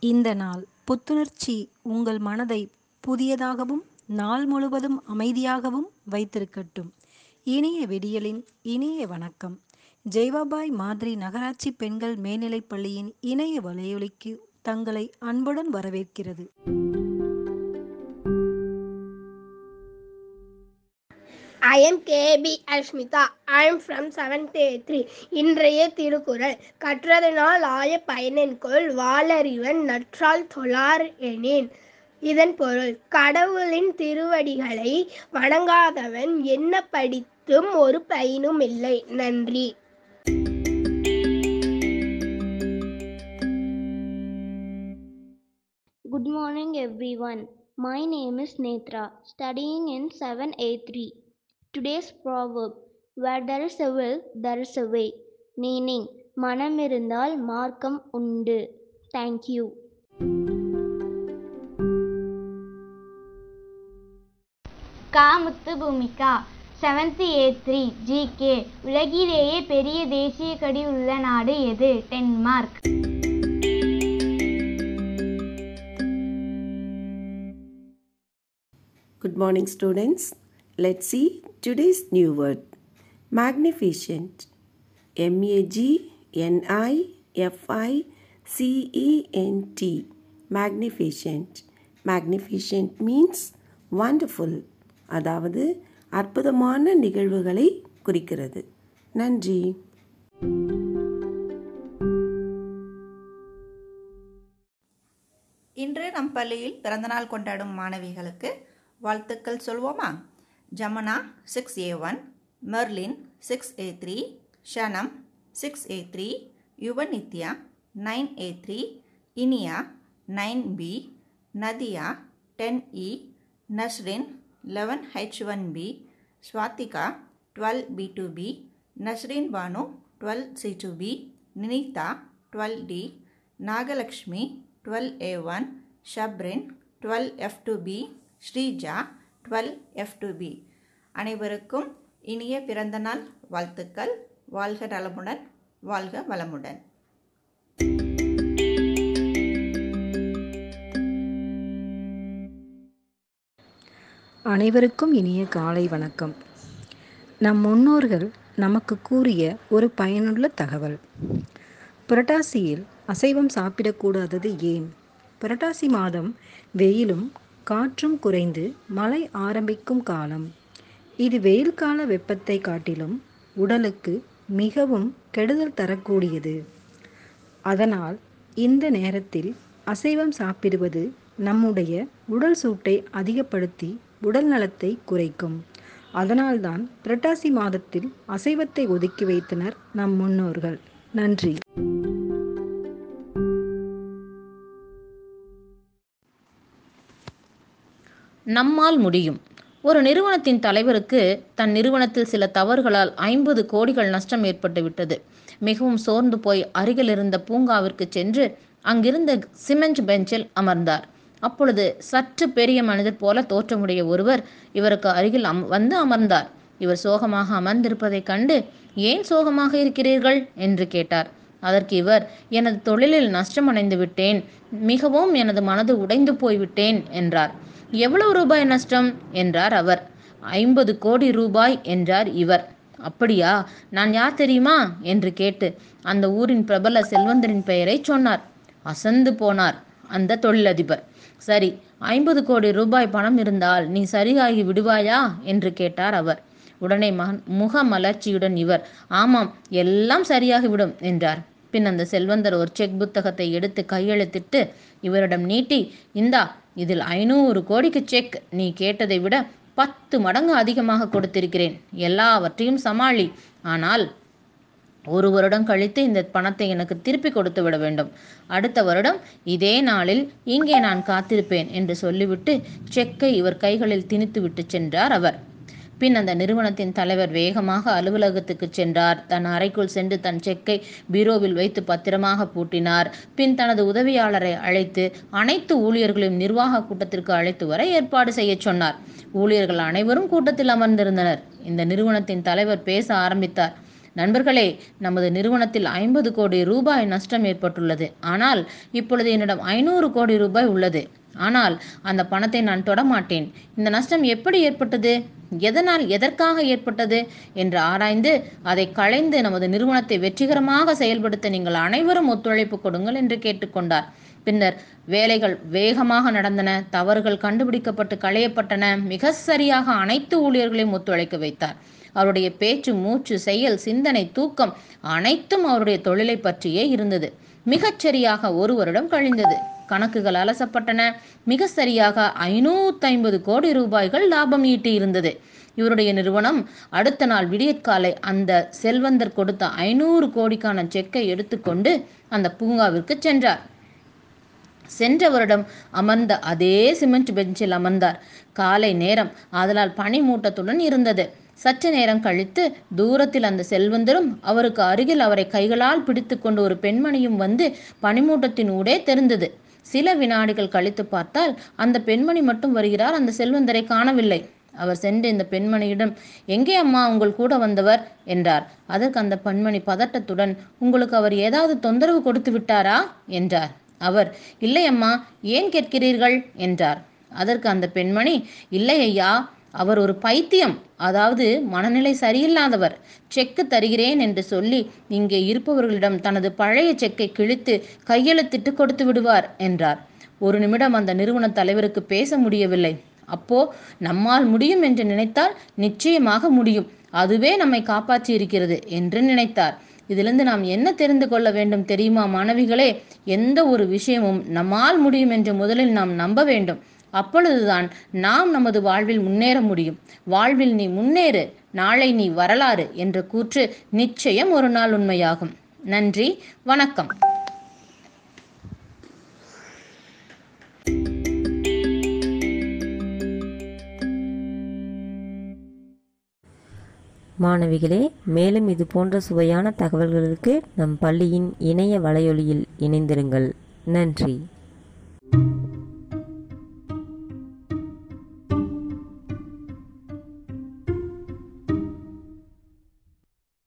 இந்த நாள் புத்துணர்ச்சி உங்கள் மனதை புதியதாகவும் நாள் முழுவதும் அமைதியாகவும் வைத்திருக்கட்டும். இனிய விடியலின் இனிய வணக்கம். ஜெய்வாபாய் மாதிரி நகராட்சி பெண்கள் மேல்நிலைப் பள்ளியின் இணைய வலையொலிக்கு தங்களை அன்புடன் வரவேற்கிறது. I am KB Ashmita. I from from 7th A3. இன்றைய திருக்குறள் கற்றதனால் ஆய பயனென்கொள் வாளறிவன் நற்றால் தொழார் எனேன் இதன் பொருள் கடவுளின் திருவடிகளை வணங்காதவன் என்ன படித்தும் ஒரு பயனும் இல்லை நன்றி Good morning, everyone. My name is Netra, studying in 7A3. Today's proverb Where there is a will, there is a way. Meaning, மனம் இருந்தால் மார்க்கம் உண்டு. Thank you. கா Muthu Bhoomika seventh A three GK உலகிலேயே பெரிய தேசிய கொடி உள்ள நாடு எது Denmark Good morning, students. Let's see today's new word magnificent. M A G N I F I C E N T. Magnificent. Magnificent means wonderful. அதாவது அற்புதமான நிகழ்வுகளை குறிக்கிறது நன்றி இன்று நம் பள்ளியில் பிறந்தநாள் கொண்டாடும் மாணவிகளுக்கு வாழ்த்துக்கள் சொல்வோமா Jamuna six A one Merlin six A three Shanam six A three Yuvanithya nine A three Iniya nine B Nadiya ten E Nasrin eleven H one B Swathika twelve F two B. அனைவருக்கும் இனிய பிறந்தநாள் வாழ்த்துக்கள். வாழ்க நலமுடன் வாழ்க வளமுடன். அனைவருக்கும் இனிய காலை வணக்கம். நம் முன்னோர்கள் நமக்கு கூறிய ஒரு பயனுள்ள தகவல். புரட்டாசியில் அசைவம் சாப்பிடக்கூடாதது ஏன்? புரட்டாசி மாதம் வெயிலும் காற்றும் குறைந்து மழை ஆரம்பிக்கும் காலம். இது வெயில் கால வெப்பத்தை காட்டிலும் உடலுக்கு மிகவும் கெடுதல் தரக்கூடியது. அதனால் இந்த நேரத்தில் அசைவம் சாப்பிடுவது நம்முடைய உடல் சூட்டை அதிகப்படுத்தி உடல் நலத்தை குறைக்கும். அதனால்தான் புரட்டாசி மாதத்தில் அசைவத்தை ஒதுக்கி வைத்தனர் நம் முன்னோர்கள். நன்றி. நம்மால் முடியும். ஒரு நிறுவனத்தின் தலைவருக்கு தன் நிறுவனத்தில் சில தவறுகளால் ஐம்பது கோடிகள் நஷ்டம் ஏற்பட்டுவிட்டது. மிகவும் சோர்ந்து போய் அருகில் இருந்த பூங்காவிற்கு சென்று அங்கிருந்த சிமெண்ட் பெஞ்சில் அமர்ந்தார். அப்பொழுது சற்று பெரிய மனிதர் போல தோற்றமுடைய ஒருவர் இவருக்கு அருகில் அம் வந்து அமர்ந்தார். இவர் சோகமாக அமர்ந்திருப்பதைக் கண்டு ஏன் சோகமாக இருக்கிறீர்கள்? என்று கேட்டார். அதற்கு இவர் எனது தொழிலில் நஷ்டமடைந்து விட்டேன் மிகவும் எனது மனது உடைந்து போய்விட்டேன் என்றார். எவ்வளவு ரூபாய் நஷ்டம்? என்றார் அவர். ஐம்பது கோடி ரூபாய் என்றார் இவர். அப்படியா? நான் யார் தெரியுமா? என்று கேட்டு அந்த ஊரின் பிரபல செல்வந்தரின் பெயரை சொன்னார். அசந்து போனார் அந்த தொழிலதிபர். சரி ஐம்பது கோடி ரூபாய் பணம் இருந்தால் நீ சரியாகி விடுவாயா? என்று கேட்டார் அவர். உடனே மகன் முக மலர்ச்சியுடன் இவர் ஆமாம் எல்லாம் சரியாகிவிடும் என்றார். பின் அந்த செல்வந்தர் ஒரு செக் புத்தகத்தை எடுத்து கையெழுத்திட்டு இவரிடம் நீட்டி இந்தா இதில் ஐநூறு கோடிக்கு செக். நீ கேட்டதை விட பத்து மடங்கு அதிகமாக கொடுத்திருக்கிறேன். எல்லாவற்றையும் சமாளி. ஆனால் ஒரு வருடம் கழித்து இந்த பணத்தை எனக்கு திருப்பி கொடுத்து விட வேண்டும். அடுத்த வருடம் இதே நாளில் இங்கே நான் காத்திருப்பேன் என்று சொல்லிவிட்டு செக்கை இவர் கைகளில் திணித்துவிட்டு சென்றார் அவர். பின் அந்த நிறுவனத்தின் தலைவர் வேகமாக அலுவலகத்துக்கு சென்றார். தன் அறைக்குள் சென்று தன் செக்கை பீரோவில் வைத்து பத்திரமாக பூட்டினார். பின் தனது உதவியாளரை அழைத்து அனைத்து ஊழியர்களையும் நிர்வாக கூட்டத்திற்கு அழைத்து வர ஏற்பாடு செய்ய சொன்னார். ஊழியர்கள் அனைவரும் கூட்டத்தில் அமர்ந்திருந்தனர். இந்த நிறுவனத்தின் தலைவர் பேச ஆரம்பித்தார். நண்பர்களே நமது நிறுவனத்தில் ஐம்பது கோடி ரூபாய் நஷ்டம் ஏற்பட்டுள்ளது. ஆனால் இப்பொழுது என்னிடம் ஐநூறு கோடி ரூபாய் உள்ளது. ஆனால் அந்த பணத்தை நான் தொடமாட்டேன். இந்த நஷ்டம் எப்படி ஏற்பட்டது? எதனால் எதற்காக ஏற்பட்டது? என்று ஆராய்ந்து அதை களைந்து நமது நிறுவனத்தை வெற்றிகரமாக செயல்படுத்த நீங்கள் அனைவரும் ஒத்துழைப்பு கொடுங்கள் என்று கேட்டுக்கொண்டார். பின்னர் வேலைகள் வேகமாக நடந்தன. தவறுகள் கண்டுபிடிக்கப்பட்டு களையப்பட்டன. மிக சரியாக அனைத்து ஊழியர்களையும் ஒத்துழைக்க வைத்தார். அவருடைய பேச்சு மூச்சு செயல் சிந்தனை தூக்கம் அனைத்தும் அவருடைய தொழிலை பற்றியே இருந்தது. மிகச் சரியாக ஒரு வருடம் கழிந்தது. கணக்குகள் அலசப்பட்டன. மிக சரியாக ஐநூத்தி ஐம்பது கோடி ரூபாய்கள் லாபம் ஈட்டி இருந்தது இவருடைய நிறுவனம் அடுத்த நாள் விடியற்காலை அந்த செல்வந்தர் கொடுத்த ஐநூறு கோடிக்கான செக்கை எடுத்துக்கொண்டு அந்த பூங்காவிற்கு சென்றார். சென்ற வருடம் அமர்ந்த அதே சிமெண்ட் பெஞ்சில் அமர்ந்தார். காலை நேரம் ஆதலால் பனிமூட்டத்துடன் இருந்தது. சற்று நேரம் கழித்து தூரத்தில் அந்த செல்வந்தரும் அவருக்கு அருகில் அவரை கைகளால் பிடித்துக்கொண்டு ஒரு பெண்மணியும் வந்து பனிமூட்டத்தின் ஊடே தெரிந்தது. சில வினாடிகள் கழித்து பார்த்தால் அந்த பெண்மணி மட்டும் வருகிறார் அந்த செல்வந்தரை காணவில்லை. அவர் சென்று இந்த பெண்மணியிடம் எங்கே அம்மா உங்கள் கூட வந்தவர்? என்றார். அதற்கு அந்த பெண்மணி பதட்டத்துடன் உங்களுக்கு அவர் ஏதாவது தொந்தரவு கொடுத்து விட்டாரா? என்றார். அவர் இல்லை அம்மா ஏன் கேட்கிறீர்கள்? என்றார். அதற்கு அந்த பெண்மணி இல்லை ஐயா அவர் ஒரு பைத்தியம். அதாவது மனநிலை சரியில்லாதவர். செக்கு தருகிறேன் என்று சொல்லி இங்கே இருப்பவர்களிடம் தனது பழைய செக்கை கிழித்து கையெழுத்திட்டு கொடுத்து விடுவார் என்றார். ஒரு நிமிடம் அந்த நிறுவன தலைவருக்கு பேச முடியவில்லை. அப்போ நம்மால் முடியும் என்று நினைத்தால் நிச்சயமாக முடியும். அதுவே நம்மை காப்பாற்றி இருக்கிறது என்று நினைத்தார். இதிலிருந்து நாம் என்ன தெரிந்து கொள்ள வேண்டும் தெரியுமா மாணவிகளே? எந்த ஒரு விஷயமும் நம்மால் முடியும் என்று முதலில் நாம் நம்ப வேண்டும். அப்பொழுதுதான் நாம் நமது வாழ்வில் முன்னேற முடியும். வாழ்வில் நீ முன்னேறு நாளை நீ வரலாறு என்ற கூற்று நிச்சயம் ஒரு நாள் உண்மையாகும். நன்றி வணக்கம். மாணவிகளே மேலும் இது போன்ற சுவையான தகவல்களுக்கு நம் பள்ளியின் இணைய வலையொலியில் இணைந்திருங்கள். நன்றி.